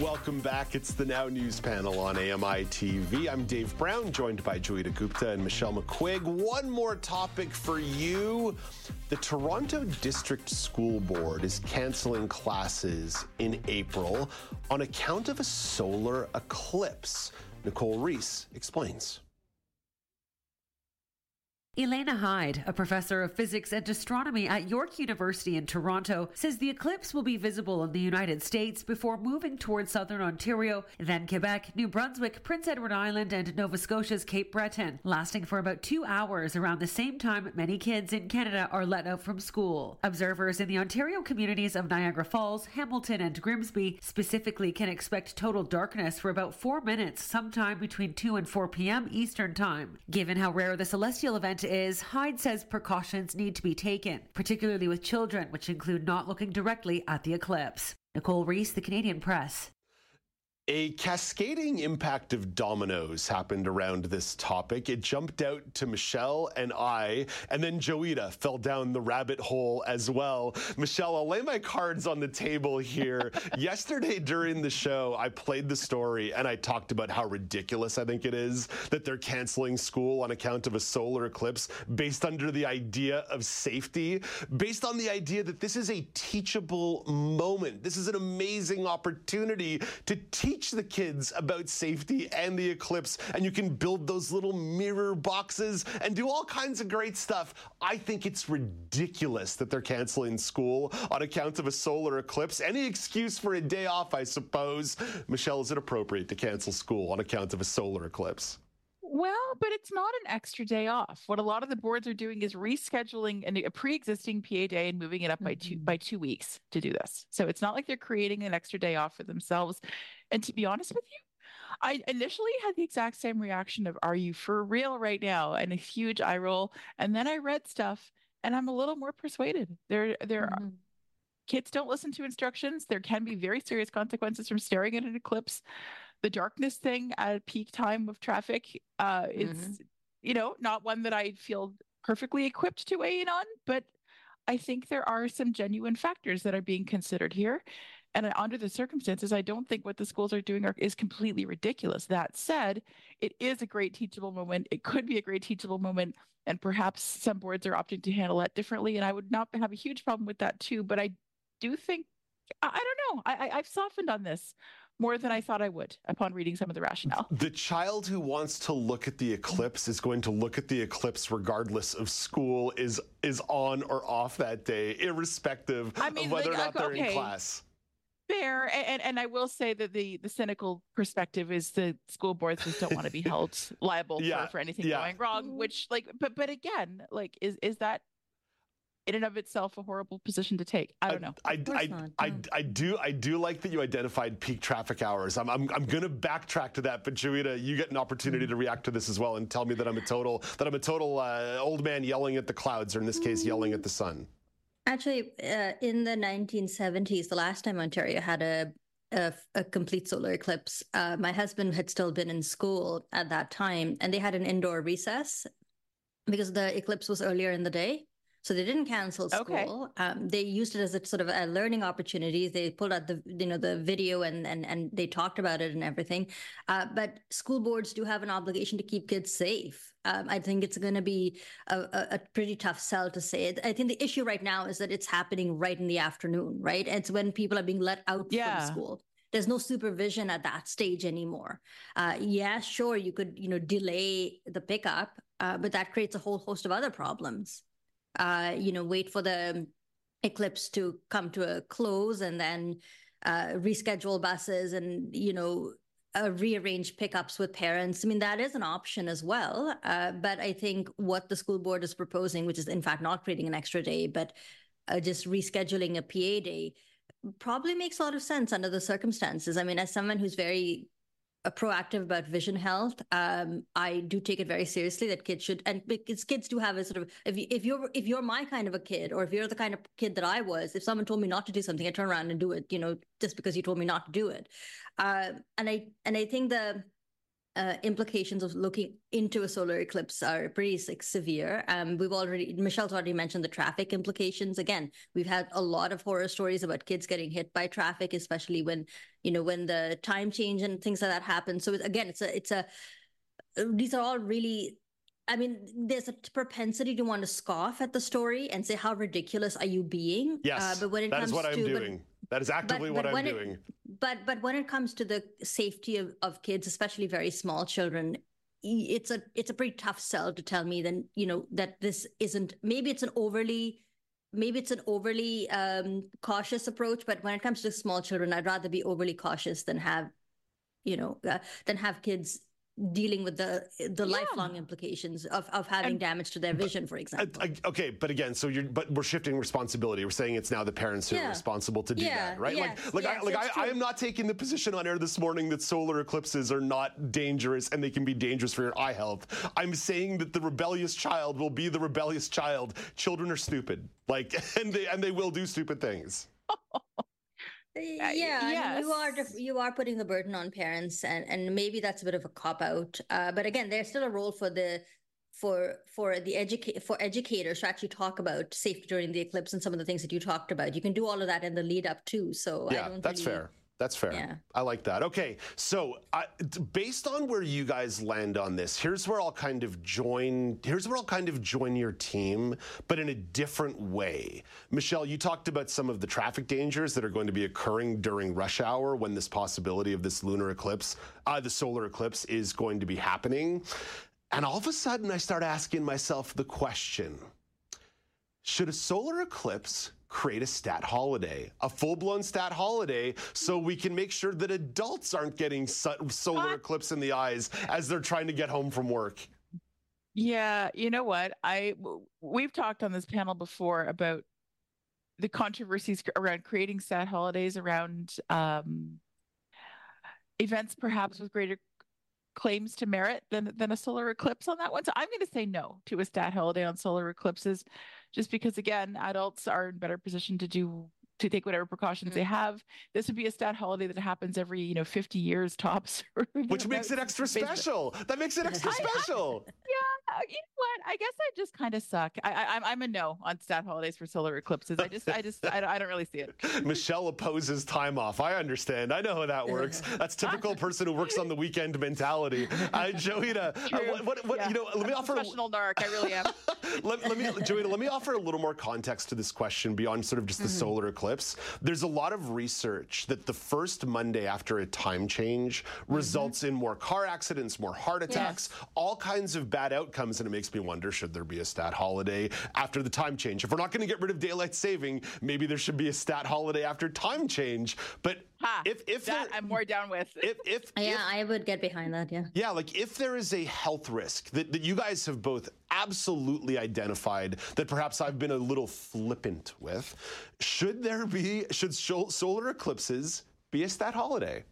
Welcome back. It's the Now News panel on AMI TV. I'm Dave Brown, joined by Joeita Gupta and Michelle McQuigge. One more topic for you. The Toronto District School Board is canceling classes in April on account of a solar eclipse. Nicole Reese explains. Elaina Hyde, a professor of physics and astronomy at York University in Toronto, says the eclipse will be visible in the United States before moving towards southern Ontario, then Quebec, New Brunswick, Prince Edward Island, and Nova Scotia's Cape Breton, lasting for about two hours around the same time many kids in Canada are let out from school. Observers in the Ontario communities of Niagara Falls, Hamilton, and Grimsby specifically can expect total darkness for about four minutes sometime between 2 and 4 p.m. Eastern Time. Given how rare the celestial event is, Hyde says precautions need to be taken, particularly with children, which include not looking directly at the eclipse. Nicole Reese, The Canadian Press. A cascading impact of dominoes happened around this topic. It jumped out to Michelle and I, and then Joeita fell down the rabbit hole as well. Michelle, I'll lay my cards on the table here. Yesterday during the show, I played the story and I talked about how ridiculous I think it is that they're canceling school on account of a solar eclipse based under the idea of safety, based on the idea that this is a teachable moment. This is an amazing opportunity to teach teach the kids about safety and the eclipse, and you can build those little mirror boxes and do all kinds of great stuff. I think it's ridiculous that they're canceling school on account of a solar eclipse. Any excuse for a day off, I suppose. Michelle, is it appropriate to cancel school on account of a solar eclipse? Well, but it's not an extra day off. What a lot of the boards are doing is rescheduling a pre-existing PA day and moving it up mm-hmm. by two by two weeks to do this. So it's not like they're creating an extra day off for themselves. And to be honest with you, I initially had the exact same reaction of "Are you for real right now?" and a huge eye roll. And then I read stuff, and I'm a little more persuaded. There, there. Mm-hmm. Kids don't listen to instructions. There can be very serious consequences from staring at an eclipse the darkness thing at peak time of traffic uh, is, mm-hmm. you know, not one that I feel perfectly equipped to weigh in on, but I think there are some genuine factors that are being considered here. And under the circumstances, I don't think what the schools are doing are, is completely ridiculous. That said, it is a great teachable moment. It could be a great teachable moment. And perhaps some boards are opting to handle that differently. And I would not have a huge problem with that too. But I do think, I, I don't know, I, I, I've softened on this more than I thought I would upon reading some of the rationale. The child who wants to look at the eclipse is going to look at the eclipse regardless of school is is on or off that day, irrespective I mean, of whether like, or not they're in class. Fair, and and I will say that the the cynical perspective is the school boards just don't want to be held liable yeah, for, for anything yeah. going wrong. Which like, but but again, like, is is that in and of itself a horrible position to take. I don't know. I, I, I, I, I, do I do like that you identified peak traffic hours. I'm I'm, I'm going to backtrack to that, but Joeita, you get an opportunity to react to this as well and tell me that I'm a total that I'm a total uh, old man yelling at the clouds, or in this case, yelling at the sun. Actually, uh, in the 1970s, the last time Ontario had a a, a, complete solar eclipse. Uh, my husband had still been in school at that time, and they had an indoor recess because the eclipse was earlier in the day. So they didn't cancel school. Okay. Um, they used it as a sort of a learning opportunity. They pulled out the you know the video and and and they talked about it and everything. Uh, but school boards do have an obligation to keep kids safe. Um, I think it's going to be a, a, a, pretty tough sell to say it. I think the issue right now is that it's happening right in the afternoon, right? It's when people are being let out yeah. from school there's no supervision at that stage anymore. Uh, yeah, sure, you could, you know, delay the pickup, uh, but that creates a whole host of other problems uh, you know, wait for the eclipse to come to a close and then uh, reschedule buses and, you know, uh, rearrange pickups with parents. I mean, that is an option as well. Uh, but I think what the school board is proposing, which is in fact not creating an extra day, but uh, just rescheduling a PA day, probably makes a lot of sense under the circumstances. I mean, as someone who's very proactive about vision health. Um, I do take it very seriously that kids should, and because kids do have a sort of if you, if you're if you're my kind of a kid, or if you're the kind of kid that I was, if someone told me not to do something, I turn around and do it. You know, just because you told me not to do it. Uh, and I and I think the uh, implications of looking into a solar eclipse are pretty like, severe. Um, we've already, Michelle's already mentioned the traffic implications. Again, we've had a lot of horror stories about kids getting hit by traffic, especially when, you know, when the time change and things like that happen. So again, it's a, it's a, these are all really I mean, there's a propensity to want to scoff at the story and say, "How ridiculous are you being?" Yes, uh, but when it that comes is what to, I'm doing. But, that is actively but, but what I'm doing. It, but but when it comes to the safety of, of kids, especially very small children, it's a it's a pretty tough sell to tell me then you know that this isn't maybe it's an overly maybe it's an overly um, cautious approach but when it comes to small children i'd rather be overly cautious than have you know uh, than have kids dealing with the the yeah. lifelong implications of, of having and, damage to their vision, for example. Okay, but again, so you're but we're shifting responsibility. We're saying it's now the parents who yeah. are responsible to do yeah. that, right? Yes. Like, like, yes, I, like I, I, am not taking the position on air this morning that solar eclipses are not dangerous and they can be dangerous for your eye health. I'm saying that the rebellious child will be the rebellious child. Children are stupid, like, and they and they will do stupid things. Yeah, yes. I mean, you are you are putting the burden on parents, and and maybe that's a bit of a cop out. Uh, but again, there's still a role for the for for the educate for educators to actually talk about safety during the eclipse and some of the things that you talked about. You can do all of that in the lead up too. So yeah, that's fair. That's fair. Yeah. I like that. Okay, so based on where you guys land on this, here's where I'll kind of join. Here's where I'll kind of join your team, but in a different way. Michelle, you talked about some of the traffic dangers that are going to be occurring during rush hour when this possibility of this lunar eclipse, uh, the solar eclipse, is going to be happening. And all of a sudden, I start asking myself the question: Should a solar eclipse create a stat holiday, a full blown stat holiday, so we can make sure that adults aren't getting solar eclipse in the eyes as they're trying to get home from work. Yeah, you know what? I we've talked on this panel before about the controversies around creating stat holidays around um, events perhaps with greater claims to merit than than a solar eclipse on that one. So I'm going to say no to a stat holiday on solar eclipses just because again adults are in better position to do to take whatever precautions mm-hmm. they have. This would be a stat holiday that happens every, you know, 50 years tops. Which makes it extra special. That makes it extra special. I, I, yeah, you know what? I guess I just kind of suck. I, I, I'm a no on stat holidays for solar eclipses. I just, I just, I, I don't really see it. Michelle opposes time off. I understand. I know how that works. That's typical person who works on the weekend mentality. Uh, Joeita, uh, what, what, what yeah. you know, let me I'm offer professional narc. I really am. let, let me, Joeita, let me offer a little more context to this question beyond sort of just the mm-hmm. solar eclipse there's a lot of research that the first Monday after a time change mm-hmm. results in more car accidents, more heart attacks, yes. all kinds of bad outcomes. And it makes me wonder should there be a stat holiday after the time change? If we're not going to get rid of daylight saving, maybe there should be a stat holiday after time change. But Ha, if if that there, I'm more down with. If if yeah, if, I would get behind that. Yeah. Yeah, like if there is a health risk that, that you guys have both absolutely identified that perhaps I've been a little flippant with, should there be should solar eclipses be a stat holiday?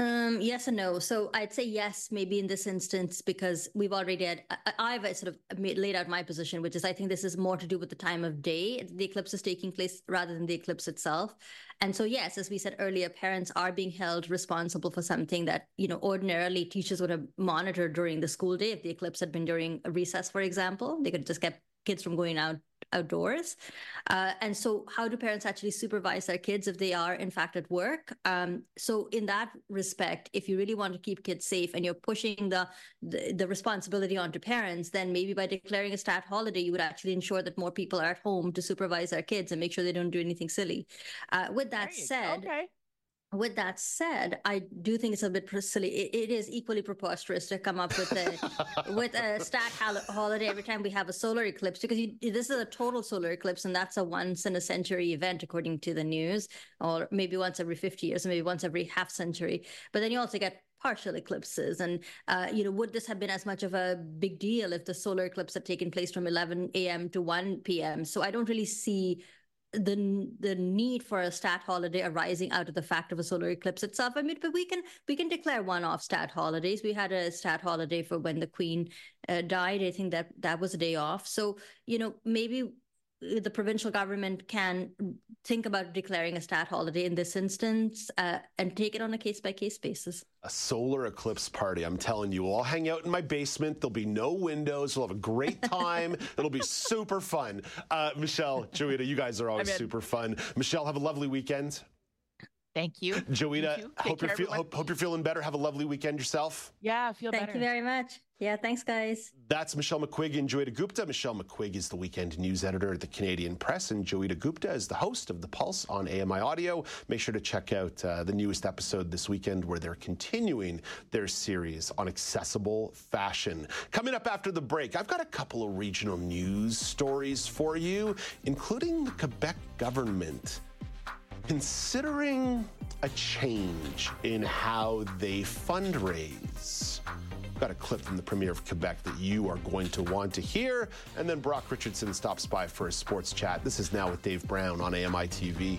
Um, yes and no. So I'd say yes, maybe in this instance, because we've already had, I, have sort of made, laid out my position, which is I think this is more to do with the time of day the eclipse is taking place rather than the eclipse itself. And so, yes, as we said earlier, parents are being held responsible for something that, you know, ordinarily teachers would have monitored during the school day. If the eclipse had been during a recess, for example, they could just kept kids from going out outdoors. Uh, and so, how do parents actually supervise their kids if they are, in fact, at work? Um, so, in that respect, if you really want to keep kids safe and you're pushing the, the, the responsibility onto parents, then maybe by declaring a stat holiday, you would actually ensure that more people are at home to supervise their kids and make sure they don't do anything silly. Uh, with that said, okay with that said, I do think it's a bit silly. It, it is equally preposterous to come up with a with a stat holiday every time we have a solar eclipse because you, this is a total solar eclipse and that's a once in a century event according to the news, or maybe once every fifty years, maybe once every half century. But then you also get partial eclipses. And, uh, you know, would this have been as much of a big deal if the solar eclipse had taken place from 11 a.m. to 1 p.m.? So I don't really see the the need for a stat holiday arising out of the fact of a solar eclipse itself. I mean, but we can we can declare one-off stat holidays. We had a stat holiday for when the Queen uh, died. I think that that was a day off. So you know, maybe the provincial government can think about declaring a stat holiday in this instance uh, and take it on a case by case basis. A solar eclipse party. I'm telling you, I'll all hang out in my basement. There'll be no windows. We'll have a great time. It'll be super fun. Uh, Michelle, Joeita, you guys are always super fun. Michelle, have a lovely weekend. Thank you. Joeita, Thank you. hope, you're feel, hope, hope, you're feeling better. Have a lovely weekend yourself. Yeah, feel Thank better. you very much. Yeah, thanks, guys. That's Michelle McQuigge and Joeita Gupta. Michelle McQuigge is the weekend news editor at the Canadian Press, and Joeita Gupta is the host of The Pulse on AMI Audio. Make sure to check out uh, the newest episode this weekend where they're continuing their series on accessible fashion. Coming up after the break, I've got a couple of regional news stories for you, including the Quebec government considering a change in how they fundraise. Got a clip from the Premier of Quebec that you are going to want to hear. And then Brock Richardson stops by for a sports chat. This is Now with Dave Brown on AMI TV.